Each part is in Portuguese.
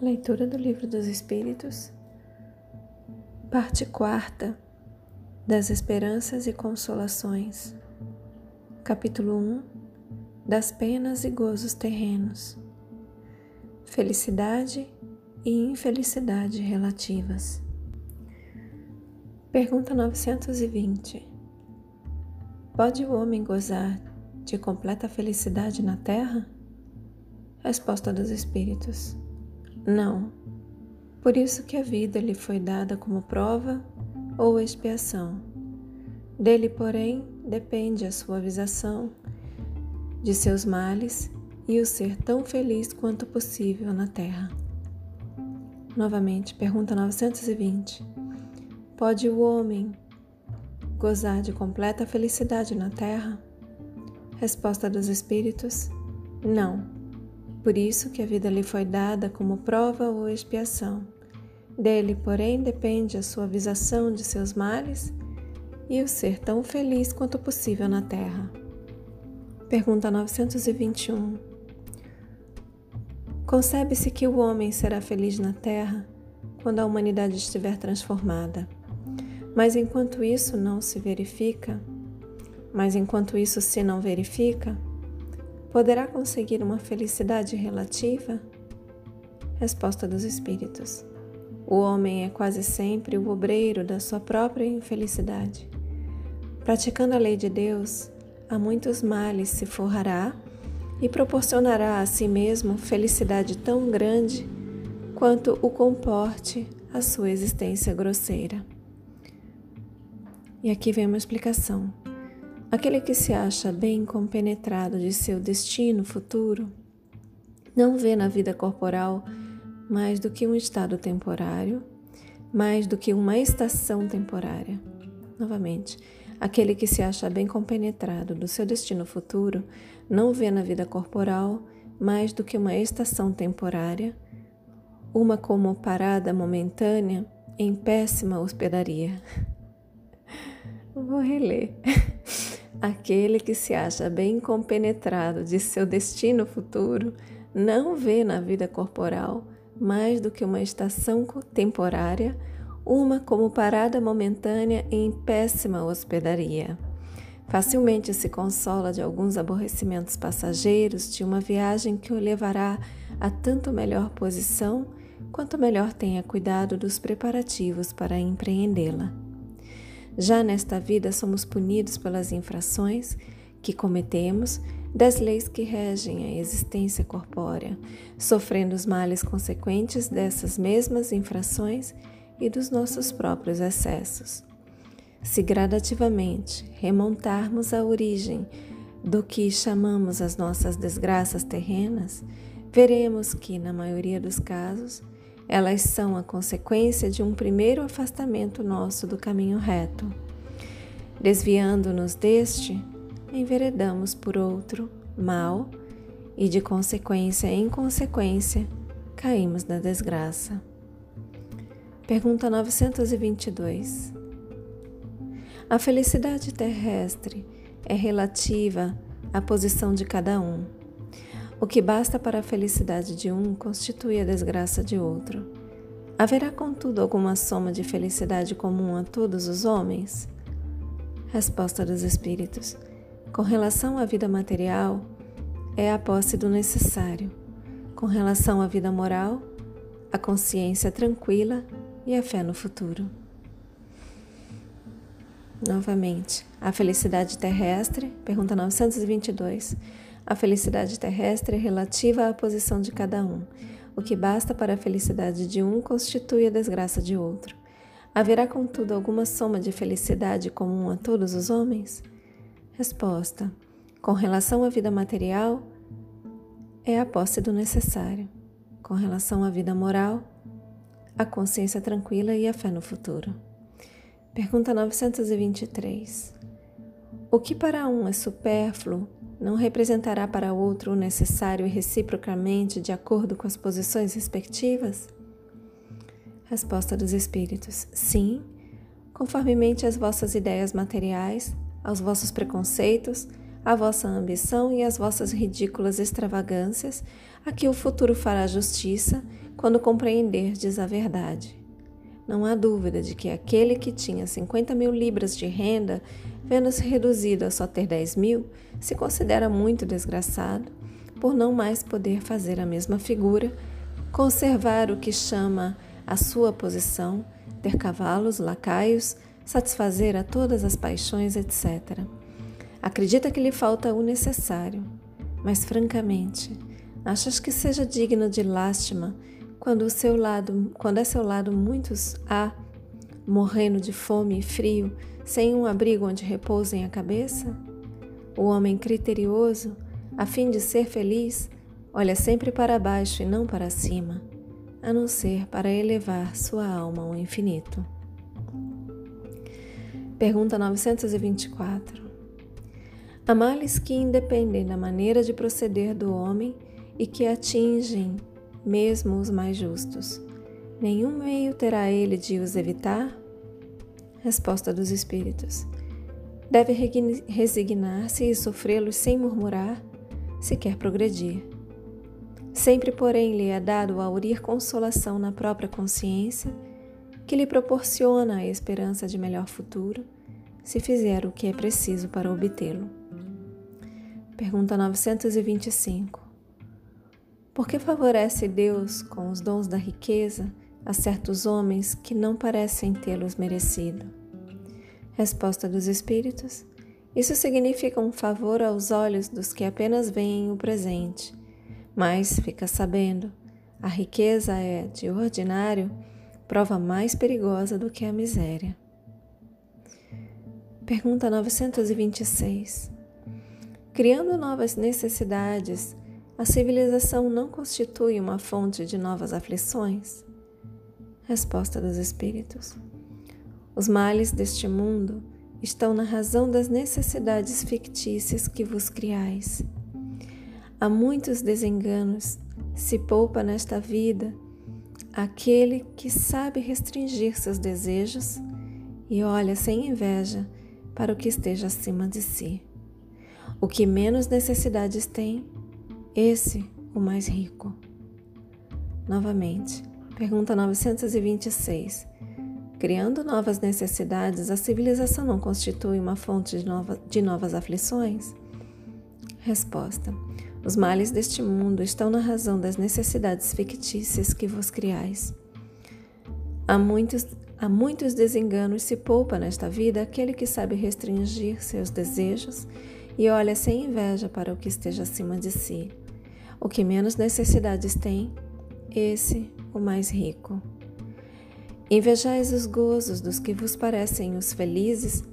Leitura do Livro dos Espíritos, parte quarta das Esperanças e Consolações, capítulo 1 das Penas e Gozos Terrenos, Felicidade e Infelicidade Relativas. Pergunta 920: Pode o homem gozar de completa felicidade na terra? Resposta dos Espíritos. Não. Por isso que a vida lhe foi dada como prova ou expiação. Dele, porém, depende a suavização de seus males e o ser tão feliz quanto possível na terra. Novamente, pergunta 920. Pode o homem gozar de completa felicidade na terra? Resposta dos Espíritos: Não. Por isso que a vida lhe foi dada como prova ou expiação. Dele, porém, depende a suavização de seus males e o ser tão feliz quanto possível na terra. Pergunta 921. Concebe-se que o homem será feliz na terra quando a humanidade estiver transformada. Mas enquanto isso não se verifica, mas enquanto isso se não verifica, Poderá conseguir uma felicidade relativa? Resposta dos Espíritos. O homem é quase sempre o obreiro da sua própria infelicidade. Praticando a lei de Deus, a muitos males se forrará e proporcionará a si mesmo felicidade tão grande quanto o comporte a sua existência grosseira. E aqui vem uma explicação. Aquele que se acha bem compenetrado de seu destino futuro não vê na vida corporal mais do que um estado temporário, mais do que uma estação temporária. Novamente, aquele que se acha bem compenetrado do seu destino futuro não vê na vida corporal mais do que uma estação temporária, uma como parada momentânea em péssima hospedaria. Vou reler. Aquele que se acha bem compenetrado de seu destino futuro não vê na vida corporal mais do que uma estação temporária, uma como parada momentânea em péssima hospedaria. Facilmente se consola de alguns aborrecimentos passageiros de uma viagem que o levará a tanto melhor posição quanto melhor tenha cuidado dos preparativos para empreendê-la. Já nesta vida somos punidos pelas infrações que cometemos das leis que regem a existência corpórea, sofrendo os males consequentes dessas mesmas infrações e dos nossos próprios excessos. Se gradativamente remontarmos à origem do que chamamos as nossas desgraças terrenas, veremos que, na maioria dos casos, elas são a consequência de um primeiro afastamento nosso do caminho reto. Desviando-nos deste, enveredamos por outro, mal, e de consequência em consequência, caímos na desgraça. Pergunta 922. A felicidade terrestre é relativa à posição de cada um o que basta para a felicidade de um constitui a desgraça de outro. Haverá, contudo, alguma soma de felicidade comum a todos os homens? Resposta dos Espíritos: Com relação à vida material, é a posse do necessário. Com relação à vida moral, a consciência tranquila e a fé no futuro. Novamente, a felicidade terrestre, pergunta 922 a felicidade terrestre é relativa à posição de cada um. O que basta para a felicidade de um constitui a desgraça de outro. Haverá, contudo, alguma soma de felicidade comum a todos os homens? Resposta: Com relação à vida material, é a posse do necessário. Com relação à vida moral, a consciência tranquila e a fé no futuro. Pergunta 923. O que para um é supérfluo não representará para outro o necessário e reciprocamente de acordo com as posições respectivas? Resposta dos Espíritos: Sim, conformemente às vossas ideias materiais, aos vossos preconceitos, a vossa ambição e as vossas ridículas extravagâncias, a que o futuro fará justiça quando compreenderdes a verdade. Não há dúvida de que aquele que tinha 50 mil libras de renda, vendo-se reduzido a só ter 10 mil, se considera muito desgraçado por não mais poder fazer a mesma figura, conservar o que chama a sua posição, ter cavalos, lacaios, satisfazer a todas as paixões, etc. Acredita que lhe falta o necessário, mas francamente, achas que seja digno de lástima quando o seu lado, quando é seu lado muitos há morrendo de fome e frio, sem um abrigo onde repousem a cabeça? O homem criterioso, a fim de ser feliz, olha sempre para baixo e não para cima, a não ser para elevar sua alma ao infinito. Pergunta 924. Há males que independem da maneira de proceder do homem e que atingem mesmo os mais justos. Nenhum meio terá ele de os evitar? Resposta dos Espíritos. Deve resignar-se e sofrê-los sem murmurar, se quer progredir. Sempre, porém, lhe é dado aurir consolação na própria consciência, que lhe proporciona a esperança de melhor futuro, se fizer o que é preciso para obtê-lo. Pergunta 925. Por que favorece Deus com os dons da riqueza a certos homens que não parecem tê-los merecido? Resposta dos Espíritos: Isso significa um favor aos olhos dos que apenas veem o presente. Mas, fica sabendo, a riqueza é, de ordinário, prova mais perigosa do que a miséria. Pergunta 926. Criando novas necessidades, a civilização não constitui uma fonte de novas aflições? Resposta dos Espíritos. Os males deste mundo estão na razão das necessidades fictícias que vos criais. Há muitos desenganos, se poupa nesta vida aquele que sabe restringir seus desejos e olha sem inveja para o que esteja acima de si. O que menos necessidades tem, esse o mais rico. Novamente, pergunta 926. Criando novas necessidades, a civilização não constitui uma fonte de, nova, de novas aflições? Resposta: Os males deste mundo estão na razão das necessidades fictícias que vos criais. Há muitos, há muitos desenganos se poupa nesta vida aquele que sabe restringir seus desejos e olha sem inveja para o que esteja acima de si. O que menos necessidades tem, esse o mais rico. Invejais os gozos dos que vos parecem os felizes,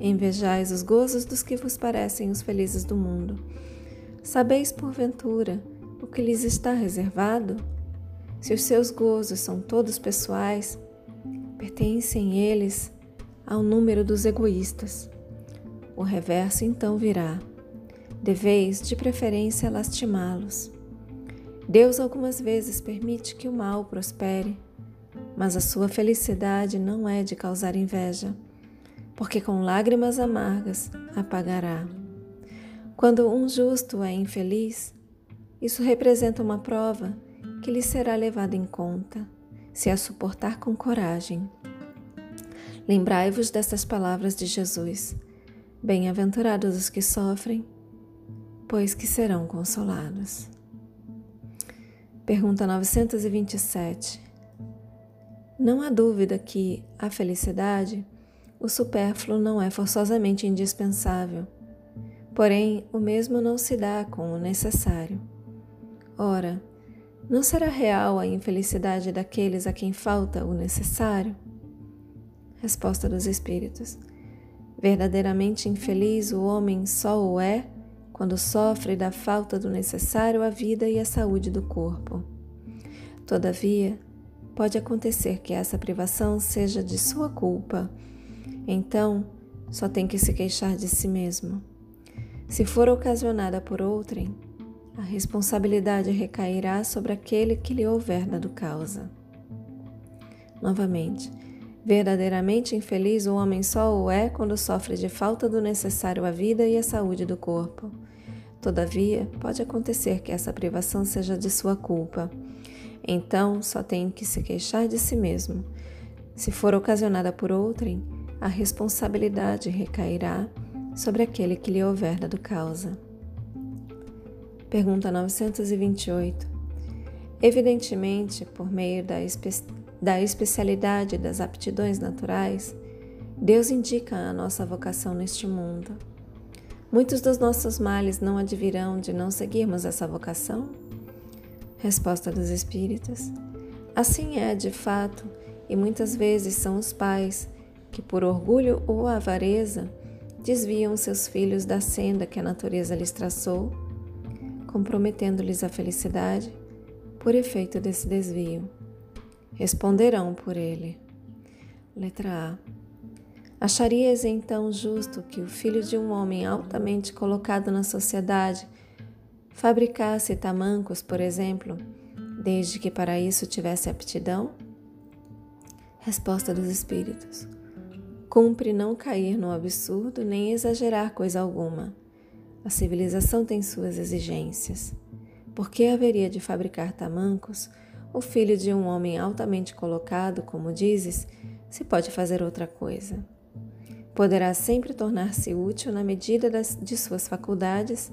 invejais os gozos dos que vos parecem os felizes do mundo. Sabeis, porventura, o que lhes está reservado? Se os seus gozos são todos pessoais, pertencem eles ao número dos egoístas. O reverso então virá. Deveis, de preferência, lastimá-los. Deus algumas vezes permite que o mal prospere, mas a sua felicidade não é de causar inveja, porque com lágrimas amargas apagará. Quando um justo é infeliz, isso representa uma prova que lhe será levada em conta, se a suportar com coragem. Lembrai-vos destas palavras de Jesus. Bem-aventurados os que sofrem, pois que serão consolados. Pergunta 927. Não há dúvida que a felicidade, o supérfluo não é forçosamente indispensável, porém o mesmo não se dá com o necessário. Ora, não será real a infelicidade daqueles a quem falta o necessário? Resposta dos Espíritos. Verdadeiramente infeliz o homem só o é quando sofre da falta do necessário à vida e à saúde do corpo. Todavia, pode acontecer que essa privação seja de sua culpa. Então, só tem que se queixar de si mesmo. Se for ocasionada por outrem, a responsabilidade recairá sobre aquele que lhe houver dado causa. Novamente, Verdadeiramente infeliz o homem só o é quando sofre de falta do necessário à vida e à saúde do corpo. Todavia, pode acontecer que essa privação seja de sua culpa. Então, só tem que se queixar de si mesmo. Se for ocasionada por outrem, a responsabilidade recairá sobre aquele que lhe houver dado causa. Pergunta 928. Evidentemente, por meio da, espe da especialidade das aptidões naturais, Deus indica a nossa vocação neste mundo. Muitos dos nossos males não advirão de não seguirmos essa vocação? Resposta dos Espíritos. Assim é, de fato, e muitas vezes são os pais que, por orgulho ou avareza, desviam seus filhos da senda que a natureza lhes traçou, comprometendo-lhes a felicidade por efeito desse desvio. Responderão por ele. Letra A. Acharias então justo que o filho de um homem altamente colocado na sociedade fabricasse tamancos, por exemplo, desde que para isso tivesse aptidão? Resposta dos Espíritos. Cumpre não cair no absurdo nem exagerar coisa alguma. A civilização tem suas exigências. Por que haveria de fabricar tamancos o filho de um homem altamente colocado, como dizes, se pode fazer outra coisa? Poderá sempre tornar-se útil na medida das, de suas faculdades,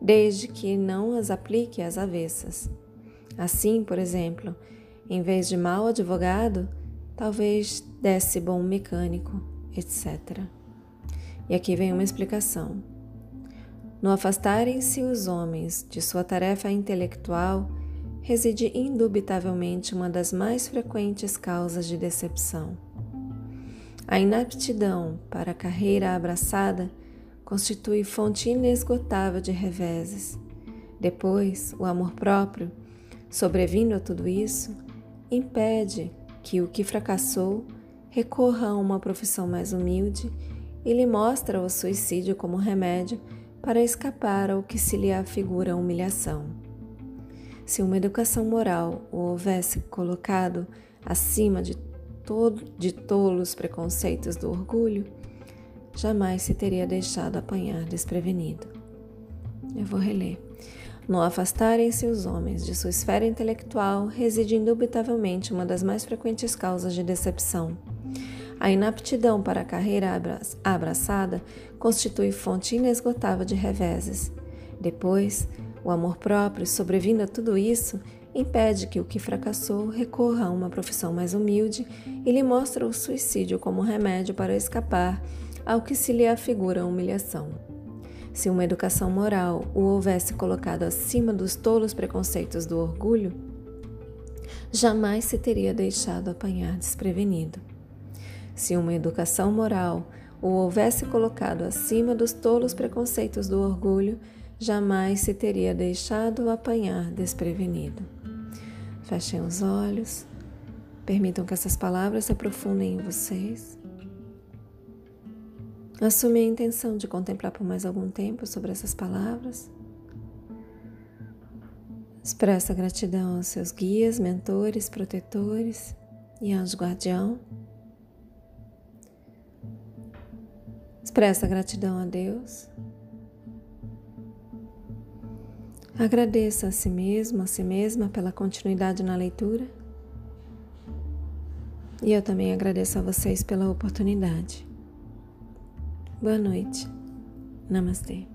desde que não as aplique às avessas. Assim, por exemplo, em vez de mau advogado, talvez desse bom mecânico etc. E aqui vem uma explicação. No afastarem-se os homens de sua tarefa intelectual, reside indubitavelmente uma das mais frequentes causas de decepção. A inaptidão para a carreira abraçada constitui fonte inesgotável de reveses. Depois, o amor próprio, sobrevindo a tudo isso, impede que o que fracassou recorra a uma profissão mais humilde e lhe mostra o suicídio como remédio para escapar ao que se lhe afigura humilhação. Se uma educação moral o houvesse colocado acima de, todo, de tolos preconceitos do orgulho, jamais se teria deixado apanhar desprevenido. Eu vou reler. No afastarem-se os homens de sua esfera intelectual, reside indubitavelmente uma das mais frequentes causas de decepção a inaptidão para a carreira abraçada constitui fonte inesgotável de reveses. Depois, o amor próprio, sobrevindo a tudo isso, impede que o que fracassou recorra a uma profissão mais humilde e lhe mostra o suicídio como remédio para escapar ao que se lhe afigura a humilhação. Se uma educação moral o houvesse colocado acima dos tolos preconceitos do orgulho, jamais se teria deixado apanhar desprevenido. Se uma educação moral o houvesse colocado acima dos tolos preconceitos do orgulho, jamais se teria deixado apanhar desprevenido. Fechem os olhos, permitam que essas palavras se aprofundem em vocês. Assume a intenção de contemplar por mais algum tempo sobre essas palavras. Expressa gratidão aos seus guias, mentores, protetores e anjo guardião. Expressa gratidão a Deus. Agradeça a si mesmo, a si mesma pela continuidade na leitura. E eu também agradeço a vocês pela oportunidade. Boa noite. Namastê.